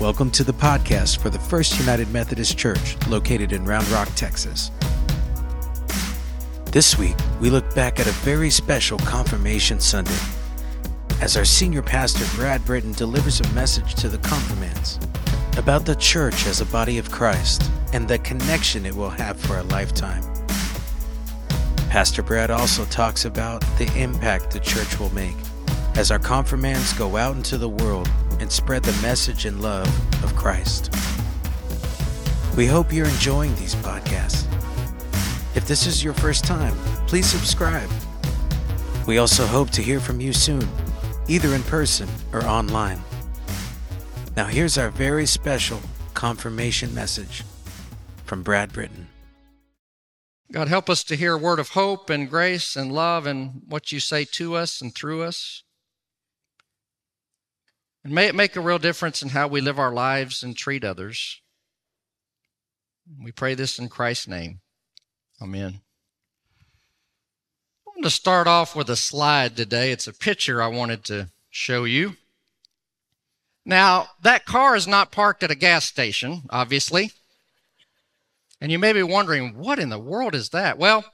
Welcome to the podcast for the First United Methodist Church located in Round Rock, Texas. This week, we look back at a very special Confirmation Sunday as our senior pastor Brad Brittain delivers a message to the confirmands about the church as a body of Christ and the connection it will have for a lifetime. Pastor Brad also talks about the impact the church will make as our confirmands go out into the world and spread the message and love of Christ. We hope you're enjoying these podcasts. If this is your first time, please subscribe. We also hope to hear from you soon, either in person or online. Now, here's our very special confirmation message from Brad Brittain. God, help us to hear a word of hope and grace and love and what you say to us and through us. And may it make a real difference in how we live our lives and treat others. We pray this in Christ's name. Amen. I want to start off with a slide today. It's a picture I wanted to show you. Now, that car is not parked at a gas station, obviously. And you may be wondering, what in the world is that? Well,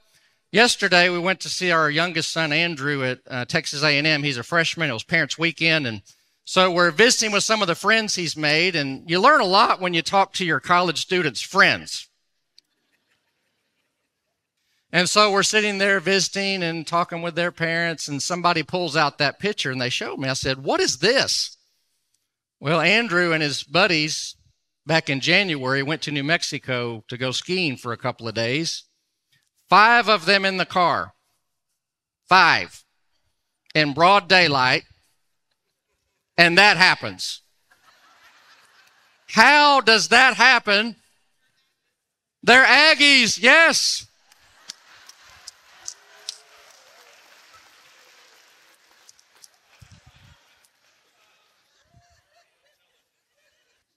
yesterday we went to see our youngest son Andrew at uh, Texas A&M. He's a freshman. It was parents' weekend, and so we're visiting with some of the friends he's made. And you learn a lot when you talk to your college students' friends. And so we're sitting there visiting and talking with their parents, and somebody pulls out that picture and they showed me. I said, What is this? Well, Andrew and his buddies back in January went to New Mexico to go skiing for a couple of days. Five of them in the car. Five. In broad daylight. And that happens. How does that happen? They're Aggies, yes.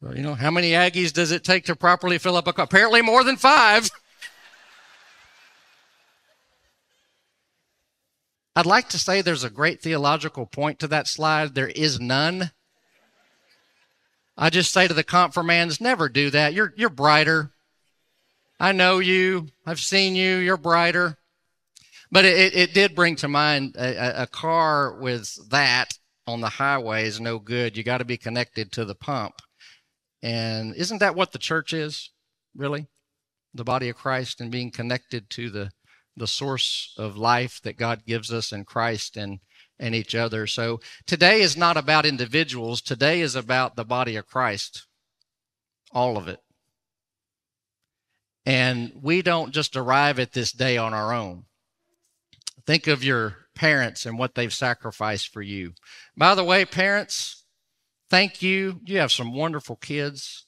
Well, you know, how many Aggies does it take to properly fill up a car? Apparently more than five. I'd like to say there's a great theological point to that slide. There is none. I just say to the confirmands, never do that. You're, you're brighter. I know you. I've seen you. You're brighter. But it, it did bring to mind a, a car with that on the highway is no good. You got to be connected to the pump. And isn't that what the church is, really? The body of Christ and being connected to the, the source of life that God gives us in Christ and, and each other. So today is not about individuals. Today is about the body of Christ. All of it. And we don't just arrive at this day on our own. Think of your parents and what they've sacrificed for you. By the way, parents, Thank you. You have some wonderful kids.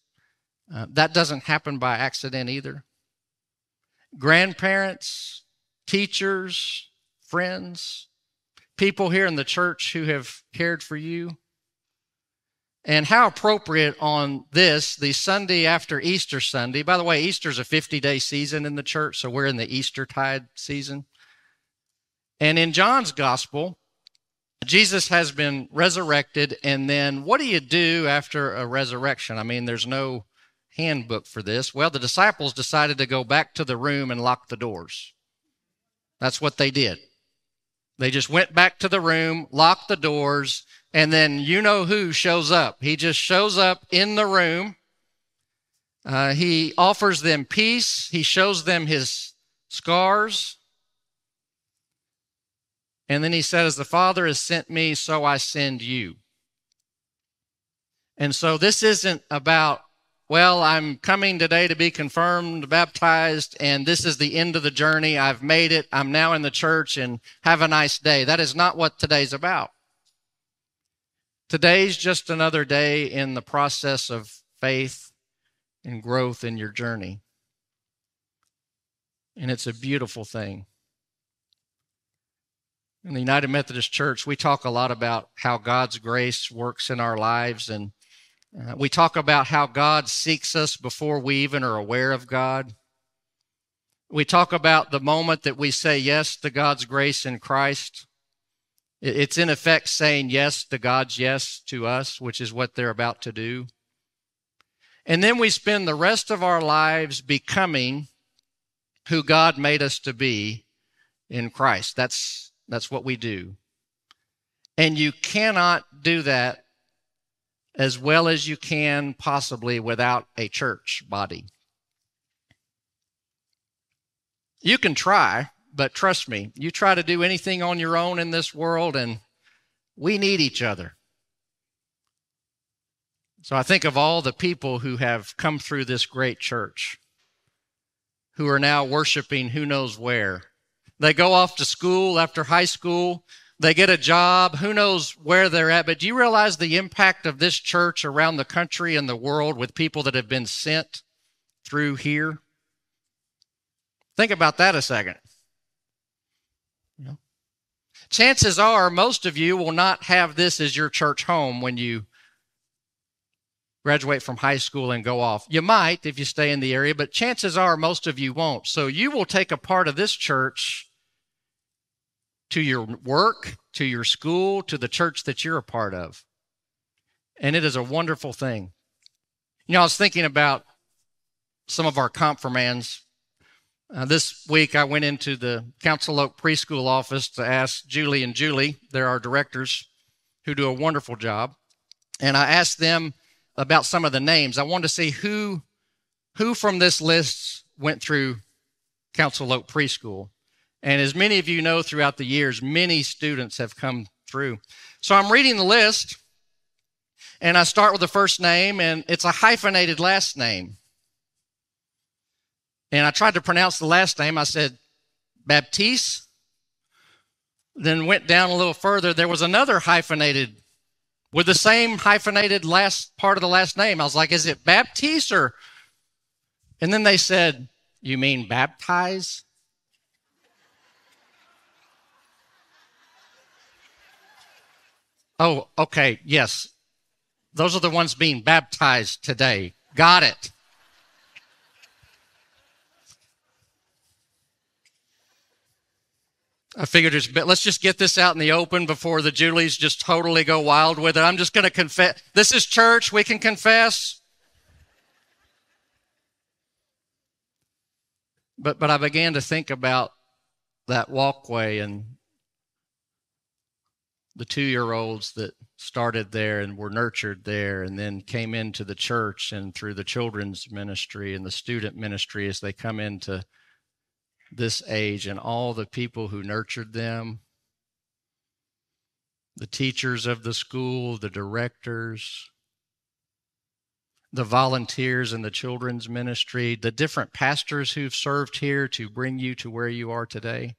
Uh, that doesn't happen by accident either. Grandparents, teachers, friends, people here in the church who have cared for you. And how appropriate on this, the Sunday after Easter Sunday. By the way, Easter's a 50 day season in the church, so we're in the Easter tide season. And in John's gospel, Jesus has been resurrected, and then what do you do after a resurrection? I mean, there's no handbook for this. Well, the disciples decided to go back to the room and lock the doors. That's what they did. They just went back to the room, locked the doors, and then you know who shows up. He just shows up in the room. Uh, he offers them peace. He shows them his scars. And then he said, As the Father has sent me, so I send you. And so this isn't about, well, I'm coming today to be confirmed, baptized, and this is the end of the journey. I've made it. I'm now in the church and have a nice day. That is not what today's about. Today's just another day in the process of faith and growth in your journey. And it's a beautiful thing. In the United Methodist Church, we talk a lot about how God's grace works in our lives, and uh, we talk about how God seeks us before we even are aware of God. We talk about the moment that we say yes to God's grace in Christ. It's in effect saying yes to God's yes to us, which is what they're about to do. And then we spend the rest of our lives becoming who God made us to be in Christ. That's, that's what we do. And you cannot do that as well as you can possibly without a church body. You can try, but trust me, you try to do anything on your own in this world, and we need each other. So I think of all the people who have come through this great church who are now worshiping who knows where. They go off to school after high school, they get a job, who knows where they're at. But do you realize the impact of this church around the country and the world with people that have been sent through here? Think about that a second. Know, chances are most of you will not have this as your church home when you graduate from high school and go off. You might if you stay in the area, but chances are most of you won't. So you will take a part of this church to your work, to your school, to the church that you're a part of. And it is a wonderful thing. You know, I was thinking about some of our confirmands. Uh, this week, I went into the Council Oak preschool office to ask Julie and Julie, they're our directors who do a wonderful job. And I asked them about some of the names. I wanted to see who who from this list went through Council Oak Preschool. And as many of you know throughout the years, many students have come through. So I'm reading the list and I start with the first name and it's a hyphenated last name. And I tried to pronounce the last name. I said Baptiste. Then went down a little further. There was another hyphenated with the same hyphenated last part of the last name. I was like, is it Baptiste or? And then they said, you mean baptize? Oh, okay. Yes. Those are the ones being baptized today. Got it. I figured it's let's just get this out in the open before the Julies just totally go wild with it. I'm just going to confess. This is church. We can confess. But but I began to think about that walkway and the two year olds that started there and were nurtured there and then came into the church and through the children's ministry and the student ministry as they come into this age and all the people who nurtured them, the teachers of the school, the directors, the volunteers in the children's ministry, the different pastors who've served here to bring you to where you are today.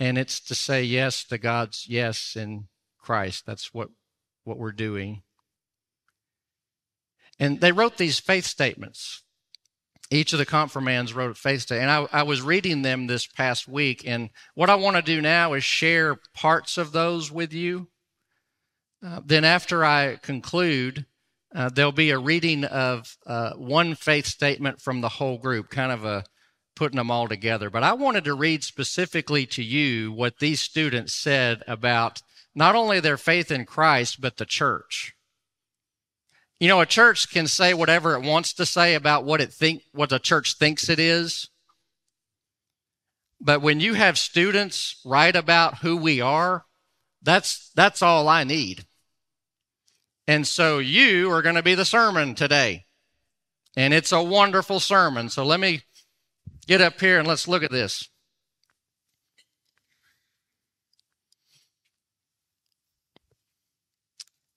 And it's to say yes to God's yes in Christ. That's what, what we're doing. And they wrote these faith statements each of the confirmands wrote a faith statement. And I, I, was reading them this past week. And what I want to do now is share parts of those with you. Uh, then, after I conclude, uh, there'll be a reading of uh, one faith statement from the whole group, kind of a putting them all together. But I wanted to read specifically to you what these students said about not only their faith in Christ, but the church. You know, a church can say whatever it wants to say about what it think what the church thinks it is. But when you have students write about who we are, that's that's all I need. And so you are going to be the sermon today. And it's a wonderful sermon. So let me get up here and let's look at this.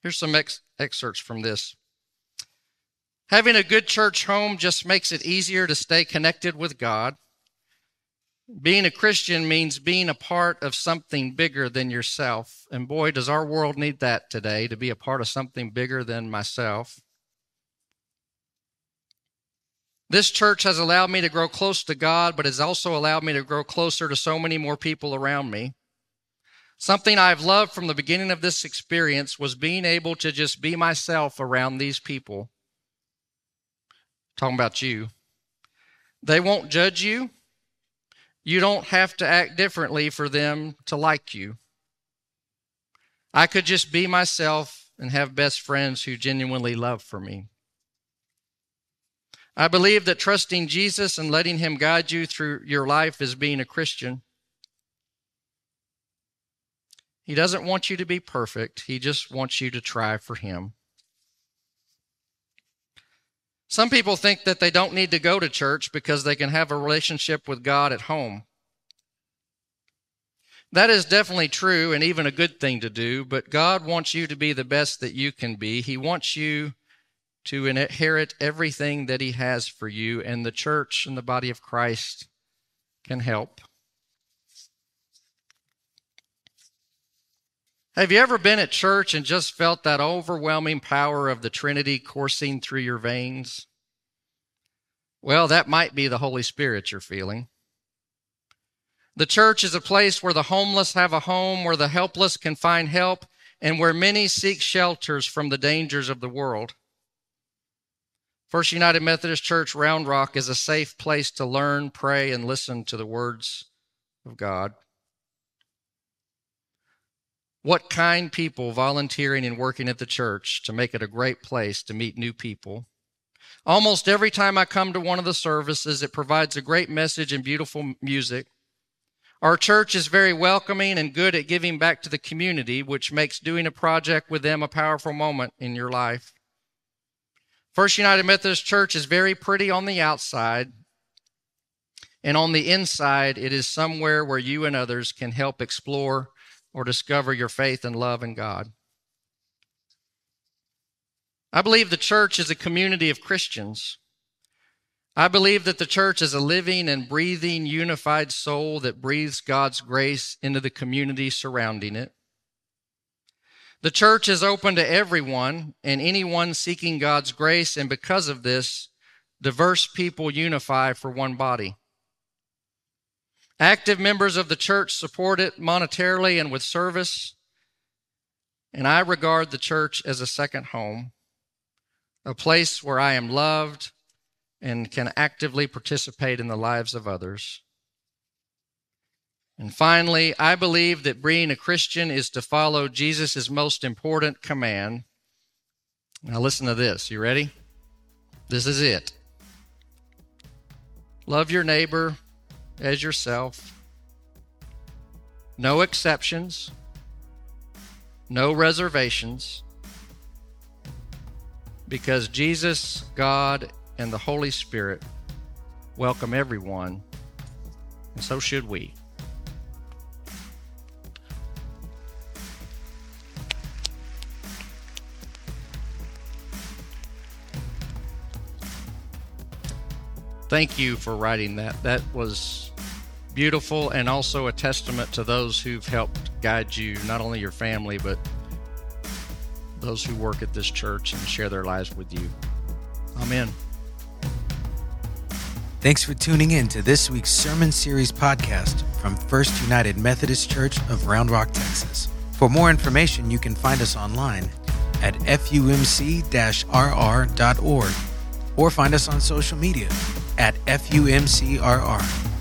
Here's some ex- excerpts from this. Having a good church home just makes it easier to stay connected with God. Being a Christian means being a part of something bigger than yourself. And boy, does our world need that today to be a part of something bigger than myself. This church has allowed me to grow close to God, but has also allowed me to grow closer to so many more people around me. Something I've loved from the beginning of this experience was being able to just be myself around these people talking about you. They won't judge you. You don't have to act differently for them to like you. I could just be myself and have best friends who genuinely love for me. I believe that trusting Jesus and letting Him guide you through your life is being a Christian. He doesn't want you to be perfect, He just wants you to try for Him. Some people think that they don't need to go to church because they can have a relationship with God at home. That is definitely true and even a good thing to do, but God wants you to be the best that you can be. He wants you to inherit everything that He has for you, and the church and the body of Christ can help. Have you ever been at church and just felt that overwhelming power of the Trinity coursing through your veins? Well, that might be the Holy Spirit you're feeling. The church is a place where the homeless have a home, where the helpless can find help, and where many seek shelters from the dangers of the world. First United Methodist Church Round Rock is a safe place to learn, pray, and listen to the words of God. What kind people volunteering and working at the church to make it a great place to meet new people. Almost every time I come to one of the services, it provides a great message and beautiful music. Our church is very welcoming and good at giving back to the community, which makes doing a project with them a powerful moment in your life. First United Methodist Church is very pretty on the outside, and on the inside, it is somewhere where you and others can help explore or discover your faith and love in God. I believe the church is a community of Christians I believe that the church is a living and breathing, unified soul that breathes God's grace into the community surrounding it. The church is open to everyone and anyone seeking God's grace, and because of this, diverse people unify for one body. Active members of the church support it monetarily and with service, and I regard the church as a second home, a place where I am loved and can actively participate in the lives of others. And finally, I believe that being a Christian is to follow Jesus' most important command. Now, listen to this. You ready? This is it. Love your neighbor as yourself. No exceptions, no reservations, because Jesus, God, and the Holy Spirit welcome everyone, and so should we. Thank you for writing that. That was beautiful and also a testament to those who've helped guide you, not only your family, but those who work at this church and share their lives with you. Amen. Thanks for tuning in to this week's Sermon Series podcast from First United Methodist Church of Round Rock, Texas. For more information, you can find us online at fumc rr.org or find us on social media at FUMCRR.